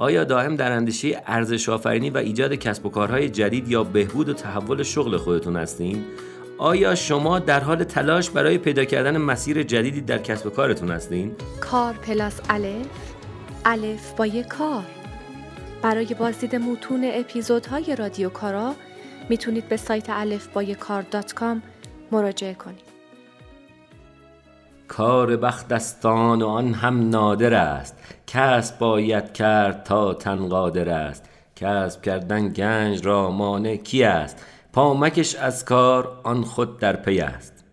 آیا دائم در اندیشه ارزش آفرینی و ایجاد کسب و کارهای جدید یا بهبود و تحول شغل خودتون هستین؟ آیا شما در حال تلاش برای پیدا کردن مسیر جدیدی در کسب و کارتون هستین؟ کار پلاس الف الف با یک کار برای بازدید متون اپیزودهای رادیو کارا می‌تونید به سایت الف با کار dot com مراجعه کنید. کار بختستان و آن هم نادر است. کسب باید کرد تا تن قادر است. کسب کردن گنج را مانع کی است؟ پامکش از کار آن خود در پی است.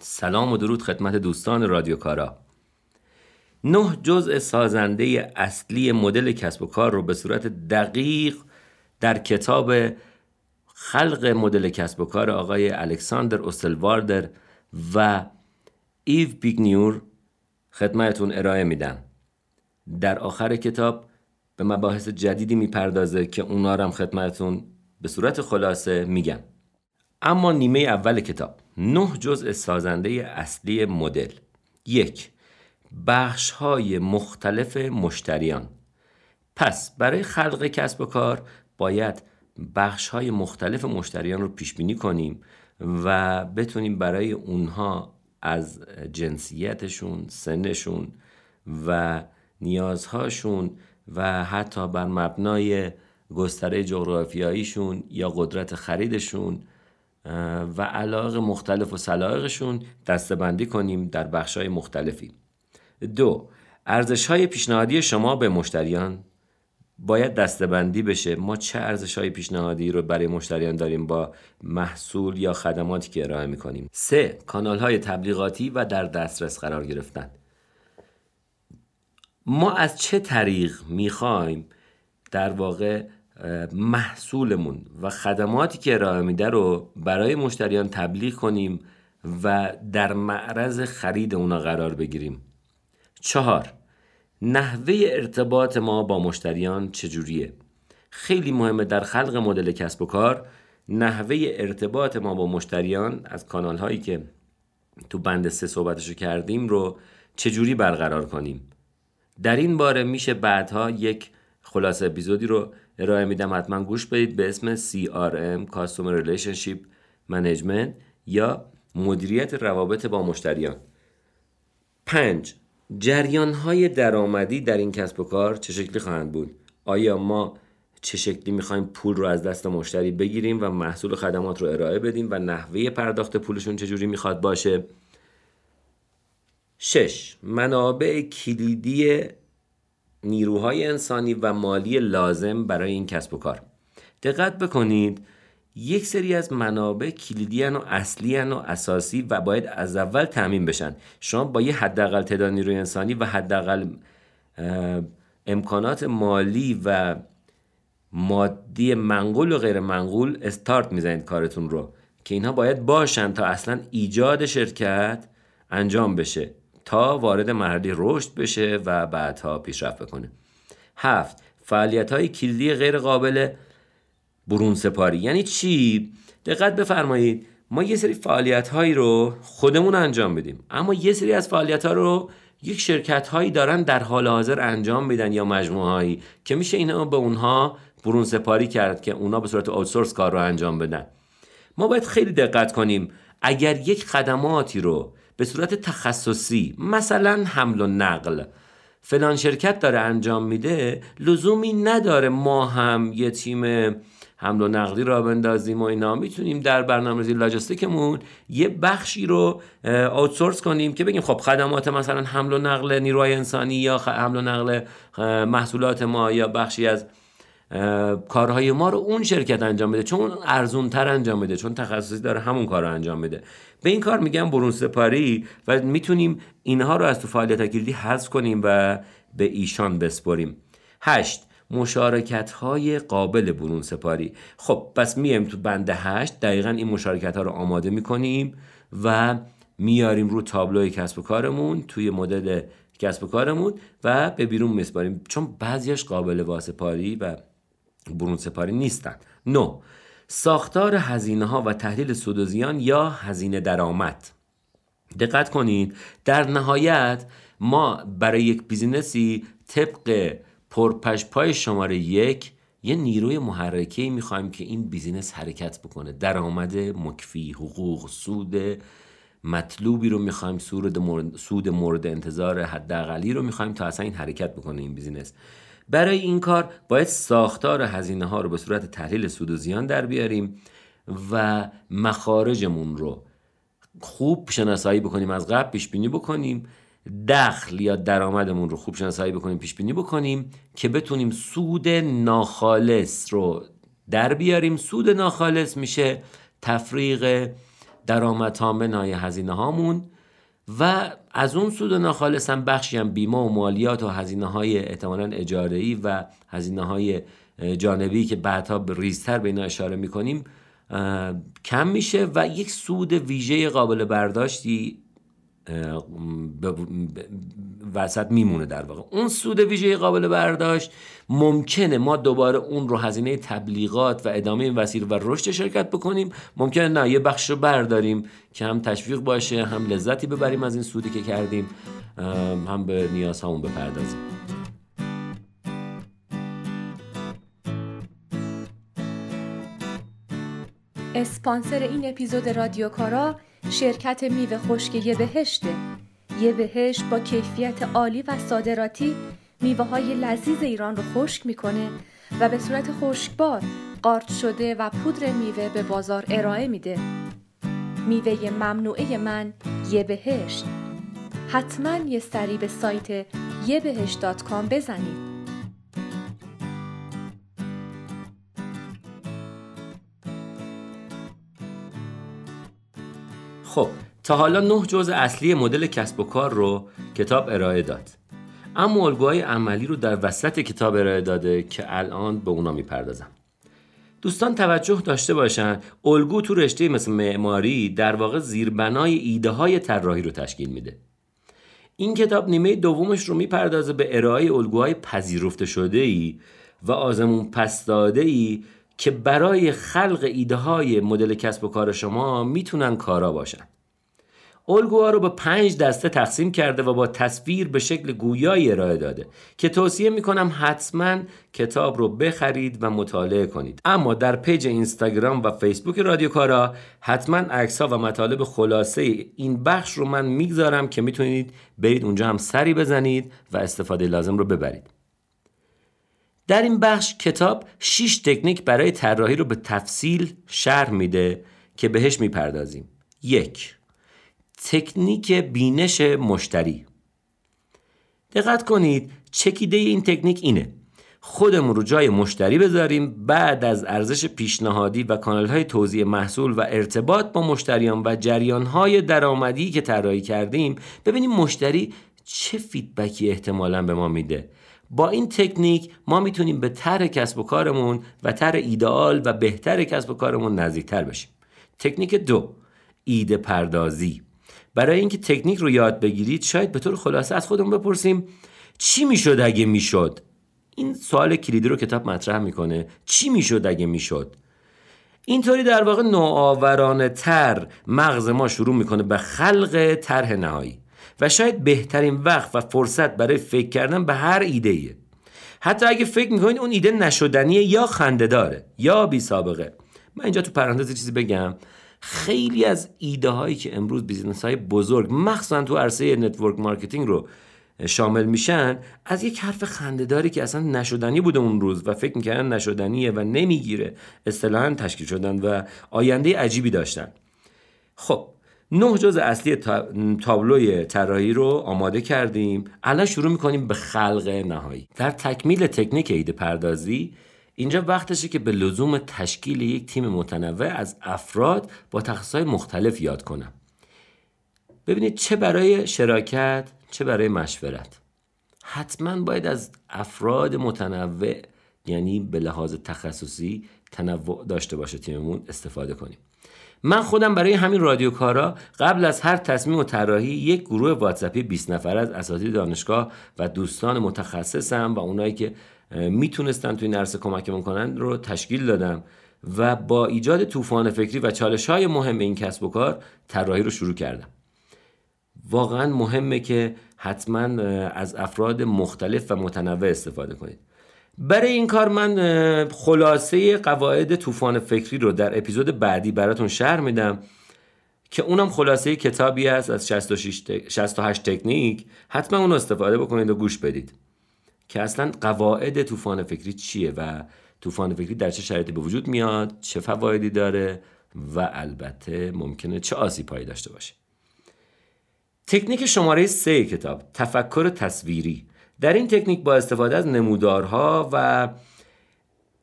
سلام و درود خدمت دوستان رادیو کارا. نه جزء سازنده اصلی مدل کسب و کار رو به صورت دقیق در کتاب خلق مدل کسب و کار آقای الکساندر استروالدر و ایو پیگنیور خدمتون ارائه میدم. در آخر کتاب به مباحث جدیدی می‌پردازه که اونا هم خدمتون به صورت خلاصه میگم. اما نیمه اول کتاب نه جزء سازنده اصلی مدل. یک بخش های مختلف مشتریان. پس برای خلق کسب و کار باید بخش های مختلف مشتریان رو پیش بینی کنیم و بتونیم برای اونها از جنسیتشون، سنشون و نیازهاشون و حتی بر مبنای گستره جغرافیاییشون یا قدرت خریدشون و علاق مختلف و سلایقشون دستبندی کنیم در بخشای مختلفی. دو ارزش های پیشنهادی شما به مشتریان. باید دستبندی بشه. ما چه ارزش های پیشنهادی رو برای مشتریان داریم با محصول یا خدماتی که ارائه می‌کنیم؟ سه کانال های تبلیغاتی و در دسترس قرار گرفتن. ما از چه طریق می‌خوایم در واقع محصولمون و خدماتی که ارائه میده رو برای مشتریان تبلیغ کنیم و در معرض خرید اونا قرار بگیریم؟ چهار نحوه ارتباط ما با مشتریان چجوریه؟ خیلی مهمه در خلق مدل کسب و کار نحوه ارتباط ما با مشتریان از کانال هایی که تو بند سه صحبتشو کردیم رو چجوری برقرار کنیم. در این باره میشه بعدها یک خلاصه اپیزودی رو ارائه میدم. حتما گوش بدید به اسم CRM Customer Relationship Management یا مدیریت روابط با مشتریان. پنج جریان های درآمدی در این کسب و کار چه شکلی خواهند بود؟ آیا ما چه شکلی می‌خوایم پول رو از دست مشتری بگیریم و محصول و خدمات رو ارائه بدیم و نحوه پرداخت پولشون چجوری می‌خواد باشه؟ شش. منابع کلیدی نیروهای انسانی و مالی لازم برای این کسب و کار. دقت بکنید یک سری از منابع کلیدی و اصلی و اساسی و باید از اول تعمین بشن. شما با یه حداقل تعداد نیروی انسانی و حداقل امکانات مالی و مادی منقول و غیر منقول استارت می‌زنید کارتون رو که اینها باید باشن تا اصلا ایجاد شرکت انجام بشه تا وارد مرحله رشد بشه و بعدها پیشرفت بکنه. هفت فعالیت های کلیدی غیر قابل برون سپاری. یعنی چی؟ دقت بفرمایید. ما یه سری فعالیت هایی رو خودمون انجام بدیم. اما یه سری از فعالیت ها رو یک شرکت هایی دارن در حال حاضر انجام میدن یا مجموعه هایی که میشه اینا به اونها برون سپاری کرد که اونا به صورت آوتسورس کار رو انجام بدن. ما باید خیلی دقت کنیم. اگر یک خدماتی رو به صورت تخصصی مثلا حمل و نقل فلان شرکت داره انجام میده لزومی نداره ما هم یه تیم حمل و نقلی را بندازیم و اینا. می‌تونیم در برنامه‌ریزی لاجستیکمون یه بخشی رو آوتسورس کنیم که بگیم خب خدمات مثلا حمل و نقل نیروی انسانی یا حمل و نقل محصولات ما یا بخشی از کارهای ما رو اون شرکت انجام بده. چون ارزون تر انجام بده چون تخصصی داره همون کار رو انجام بده. به این کار میگم برون سپاری و می‌تونیم اینها رو از تو فعالیت کلیدی حذف کنیم و به ایشان بسپریم. هشت مشارکت های قابل برون سپاری خب پس میایم تو بند هشت. دقیقا این مشارکت ها رو آماده می‌کنیم و میاریم رو تابلوی کسب و کارمون توی مدل کسب و کارمون و به بیرون میسپاریم. چون بعضیش قابل واسپاری و برون سپاری نیستن. نو ساختار هزینه ها و تحلیل سود و زیان یا هزینه درآمد. دقت کنید در نهایت ما برای یک business ی طبق پرپشپای شماره یک یه نیروی محرکه می‌خوایم که این business حرکت بکنه. درآمد مکفی حقوق سود مطلوبی رو می‌خوایم سود مورد, سود مورد انتظار حداقلی رو می‌خوایم تا اصلا این حرکت بکنه این business. برای این کار باید ساختار هزینه ها رو به صورت تحلیل سود و زیان در بیاریم و مخارجمون رو خوب شناسایی بکنیم از قبل پیش بینی بکنیم دخل یا درآمدمون رو خوب شناسایی بکنیم پیش بینی بکنیم که بتونیم سود ناخالص رو در بیاریم. سود ناخالص میشه تفریق درآمد تامنای هزینه هامون و از اون سود ناخالص هم بخشی هم بیمه و مالیات و هزینه های احتمالا اجاره و هزینه های جانبی که بعدها ریزتر به اینا اشاره می‌کنیم کم میشه و یک سود ویژه قابل برداشتی وسط میمونه در واقع. اون سود ویژه قابل برداشت ممکنه ما دوباره اون رو هزینه تبلیغات و ادامه این وسیله و رشد شرکت بکنیم. ممکنه نه یه بخش رو برداریم که هم تشویق باشه هم لذتی ببریم از این سودی که کردیم هم به نیازهامون بپردازیم. اسپانسر این اپیزود رادیو کارا شرکت میوه خشک یه بهشته. یه بهشت با کیفیت عالی و صادراتی میوه های لذیذ ایران رو خشک می‌کنه و به صورت خشکبار قارت شده و پودر میوه به بازار ارائه میده. میوه ممنوعه من یه بهشت. حتما یه سری به سایت یه بهشت بزنید. خب تا حالا نه جزء اصلی مدل کسب و کار رو کتاب ارائه داد. اما الگوهای عملی رو در وسط کتاب ارائه داده که الان به اونا می‌پردازم. دوستان توجه داشته باشن الگو تو رشته مثل معماری در واقع زیربنای ایده های طراحی رو تشکیل میده. این کتاب نیمه دومش رو می‌پردازه به ارائه الگوهای پذیرفته شده ای و آزمون پس داده ای که برای خلق ایده های مدل کسب و کار شما می‌تونن کارا باشن. الگوها رو به پنج دسته تقسیم کرده و با تصویر به شکل گویایی ارائه داده که توصیه می‌کنم حتما کتاب رو بخرید و مطالعه کنید. اما در پیج اینستاگرام و فیسبوک رادیو کارا حتما عکس و مطالب خلاصه این بخش رو من می‌گذارم که می‌تونید برید اونجا هم سری بزنید و استفاده لازم رو ببرید. در این بخش کتاب 6 تکنیک برای طراحی رو به تفصیل شرح میده که بهش می‌پردازیم. یک تکنیک بینش مشتری. دقت کنید چکیده این تکنیک اینه. خودمون رو جای مشتری بذاریم بعد از ارزش پیشنهادی و کانال های توزیع محصول و ارتباط با مشتریان و جریان های درآمدی که طراحی کردیم ببینیم مشتری چه فیدبکی احتمالا به ما میده. با این تکنیک ما می‌تونیم به طرح کسب و کارمون و طرح ایدئال و بهتر کسب و کارمون نزدیکتر بشیم. تکنیک دو ایده پردازی. برای اینکه تکنیک رو یاد بگیرید شاید به طور خلاصه از خودمون بپرسیم چی می‌شد اگه می‌شد؟ این سوال کلیدی رو کتاب مطرح می‌کنه. چی می‌شد اگه می‌شد؟ اینطوری در واقع نوآورانه تر مغز ما شروع می‌کنه به خلق طرح نهایی. و شاید بهترین وقت و فرصت برای فکر کردن به هر ایده ایه. حتی اگه فکر می‌کنید اون ایده نشدنیه یا خنده داره یا بی سابقه. من اینجا تو پرانتز چیزی بگم. خیلی از ایده هایی که امروز business های بزرگ مخصوصا تو عرصه network marketing رو شامل میشن از یک حرف خنده‌داری که اصلا نشدنی بوده اون روز و فکر می‌کردن نشدنیه و نمی‌گیره. اصطلاحا تشکیل شدن و آینده عجیبی داشتن. خب نه جز اصلی تابلوی طراحی رو آماده کردیم. الان شروع می‌کنیم به خلق نهایی. در تکمیل تکنیک ایده پردازی اینجا وقتشه که به لزوم تشکیل یک تیم متنوع از افراد با تخصصهای مختلف یاد کنم. ببینید چه برای شراکت چه برای مشورت. حتما باید از افراد متنوع یعنی به لحاظ تخصصی تنوع داشته باشه تیممون استفاده کنیم. من خودم برای همین رادیو کارا قبل از هر تصمیم و طراحی یک گروه واتساپی 20 نفر از اساتید دانشگاه و دوستان متخصصم و اونایی که می‌تونستن توی نرسه کمکمون کنن رو تشکیل دادم و با ایجاد طوفان فکری و چالش های مهم این کسب و کار طراحی رو شروع کردم. واقعا مهمه که حتما از افراد مختلف و متنوع استفاده کنید. برای این کار من خلاصه قواعد طوفان فکری رو در اپیزود بعدی براتون شرح میدم که اونم خلاصه کتابی است از 68 تکنیک. حتما اون استفاده بکنید و گوش بدید. که اصلا قواعد طوفان فکری چیه و طوفان فکری در چه شرایطی به وجود میاد چه فوایدی داره و البته ممکنه چه آسیبهایی داشته باشه. تکنیک شماره سه کتاب تفکر تصویری. در این تکنیک با استفاده از نمودارها و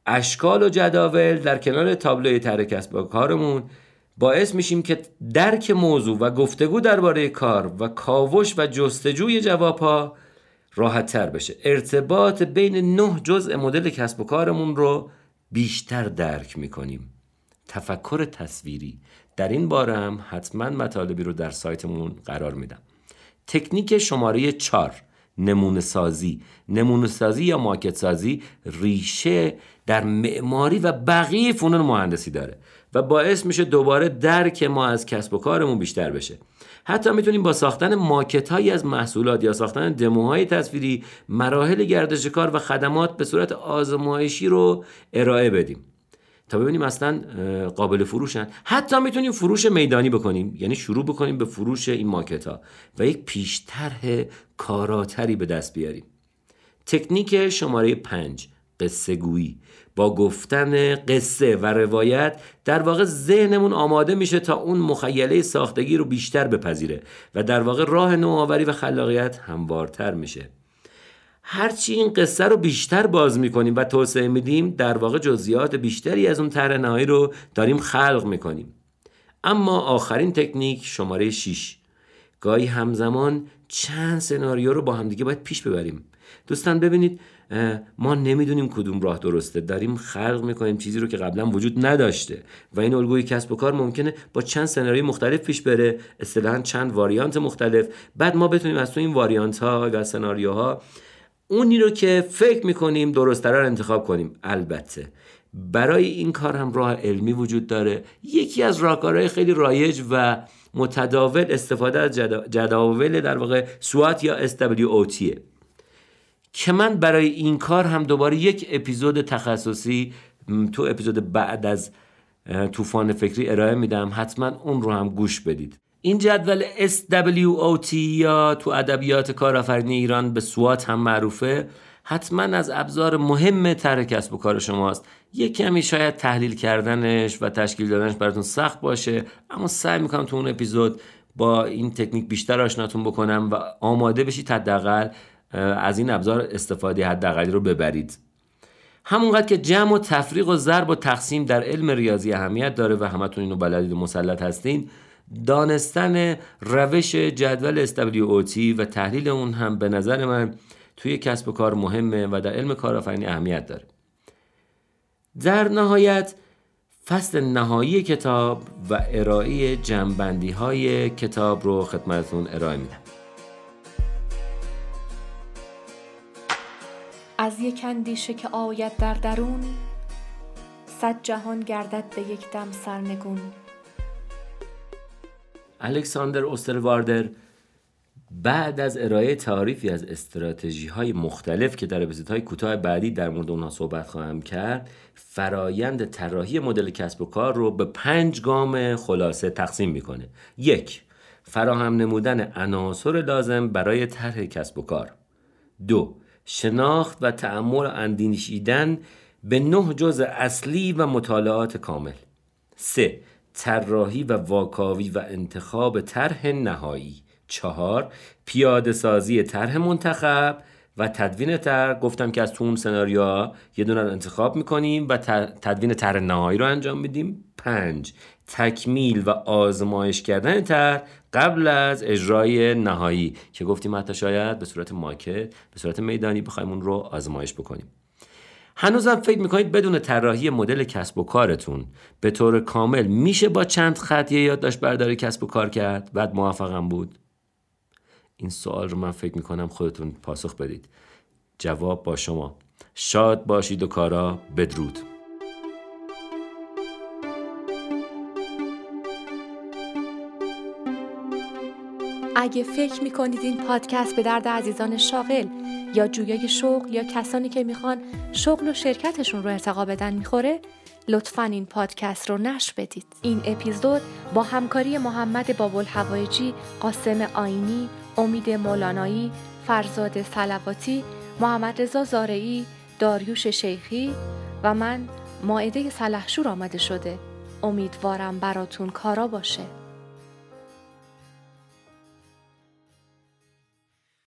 اشکال و جداول در کنار تابلوی طرح کسب کارمون باعث میشیم که درک موضوع و گفتگو درباره کار و کاوش و جستجوی جوابها راحت تر بشه. ارتباط بین نه جزء مدل کسب و کارمون رو بیشتر درک می‌کنیم. تفکر تصویری. در این باره هم حتما مطالبی رو در سایتمون قرار میدم. تکنیک شماره 4 نمونه سازی نمونه سازی یا ماکت سازی ریشه در معماری و بقیه فنون مهندسی داره و باعث میشه دوباره درک ما از کسب و کارمون بیشتر بشه. حتی می‌تونیم با ساختن ماکت هایی از محصولات یا ساختن دموهای تصویری مراحل گردش کار و خدمات به صورت آزمایشی رو ارائه بدیم. تا ببینیم اصلا قابل فروشن. حتی می‌تونیم فروش میدانی بکنیم. یعنی شروع بکنیم به فروش این ماکت ها و یک پیشتره کاراتری به دست بیاریم. تکنیک شماره پنج قصه گویی. با گفتن قصه و روایت در واقع ذهنمون آماده میشه تا اون مخیله ساختگی رو بیشتر بپذیره و در واقع راه نوآوری و خلاقیت هموارتر میشه. هرچی این قصه رو بیشتر باز می‌کنیم و توسعه میدیم در واقع جزئیات بیشتری از اون طرح نهایی رو داریم خلق می‌کنیم. اما آخرین تکنیک شماره 6 گاهی همزمان چند سناریو رو با همدیگه باید پیش ببریم. دوستان ببینید ما نمی‌دونیم کدوم راه درسته. داریم خلق می‌کنیم چیزی رو که قبلا وجود نداشته. و این الگوی کسب و کار ممکنه با چند سناریوی مختلف پیش بره اصطلاحا چند واریانت مختلف. بعد ما بتونیم از تو این واریانت ها و سناریوها اونی رو که فکر می‌کنیم درست رو انتخاب کنیم. البته برای این کار هم راه علمی وجود داره. یکی از راهکارهای خیلی رایج و متداول استفاده از جداول در واقع سوات یا SWOT که من برای این کار هم دوباره یک اپیزود تخصصی تو اپیزود بعد از طوفان فکری ارائه میدم. حتما اون رو هم گوش بدید. این جدول SWOT یا تو ادبیات کارآفرینی ایران به سوات هم معروفه حتما از ابزار مهم طرح کسب و کار شماست. یک کمی شاید تحلیل کردنش و تشکیل دادنش براتون سخت باشه اما سعی می‌کنم تو اون اپیزود با این تکنیک بیشتر آشناتون بکنم و آماده بشید حداقل از این ابزار استفاده حداقلی رو ببرید. همونقدر که جمع و تفریق و ضرب و تقسیم در علم ریاضی اهمیت داره و همتون اینو بلدید و مسلط هستین دانستن روش جدول SWOT و تحلیل اون هم به نظر من توی کسب و کار مهمه و در علم کارآفرینی اهمیت داره. در نهایت فصل نهایی کتاب و ارائه جنبندی های کتاب رو خدمتتون ارائه میدم. از یک اندیشه که آید در درون صد جهان گردد به یک دم سرنگون. الکساندر اوسترواردر بعد از ارائه تعریفی از استراتژی های مختلف که در های کوتاه بعدی در مورد اونها صحبت خواهم کرد فرایند طراحی مدل کسب و کار رو به پنج گام خلاصه تقسیم می‌کنه. یک فراهم نمودن عناصر لازم برای طرح کسب و کار. دو شناخت و تعمل اندیشیدن به نه جزء اصلی و مطالعات کامل. سه طراحی و واکاوی و انتخاب طرح نهایی. چهار پیاده سازی طرح منتخب و تدوین طرح. گفتم که از تو اون سناریوها یه دونه انتخاب می‌کنیم و تدوین طرح نهایی رو انجام میدیم. پنج تکمیل و آزمایش کردن طرح قبل از اجرای نهایی که گفتیم حتی شاید به صورت ماکت به صورت میدانی بخوایم اون رو آزمایش بکنیم. هنوزم فکر می‌کنید بدون طراحی مدل کسب و کارتون به طور کامل میشه با چند خط یه یادداشت برداری کسب و کار کرد؟ بعد موفقم بود. این سوال رو من فکر می‌کنم خودتون پاسخ بدید. جواب با شما. شاد باشید و کارا بدرود. اگه فکر می‌کنید این پادکست به درد عزیزان شاغل یا جویای شغل یا کسانی که می‌خوان شغل و شرکتشون رو ارتقا بدن می‌خوره لطفا این پادکست رو نشر بدید. این اپیزود با همکاری محمد بابل هوایجی قاسم آینی امید مولانایی فرزاد سلواتی محمد رضا زارعی داریوش شیخی و من ماعده سلحشور آمده شده. امیدوارم براتون کارا باشه.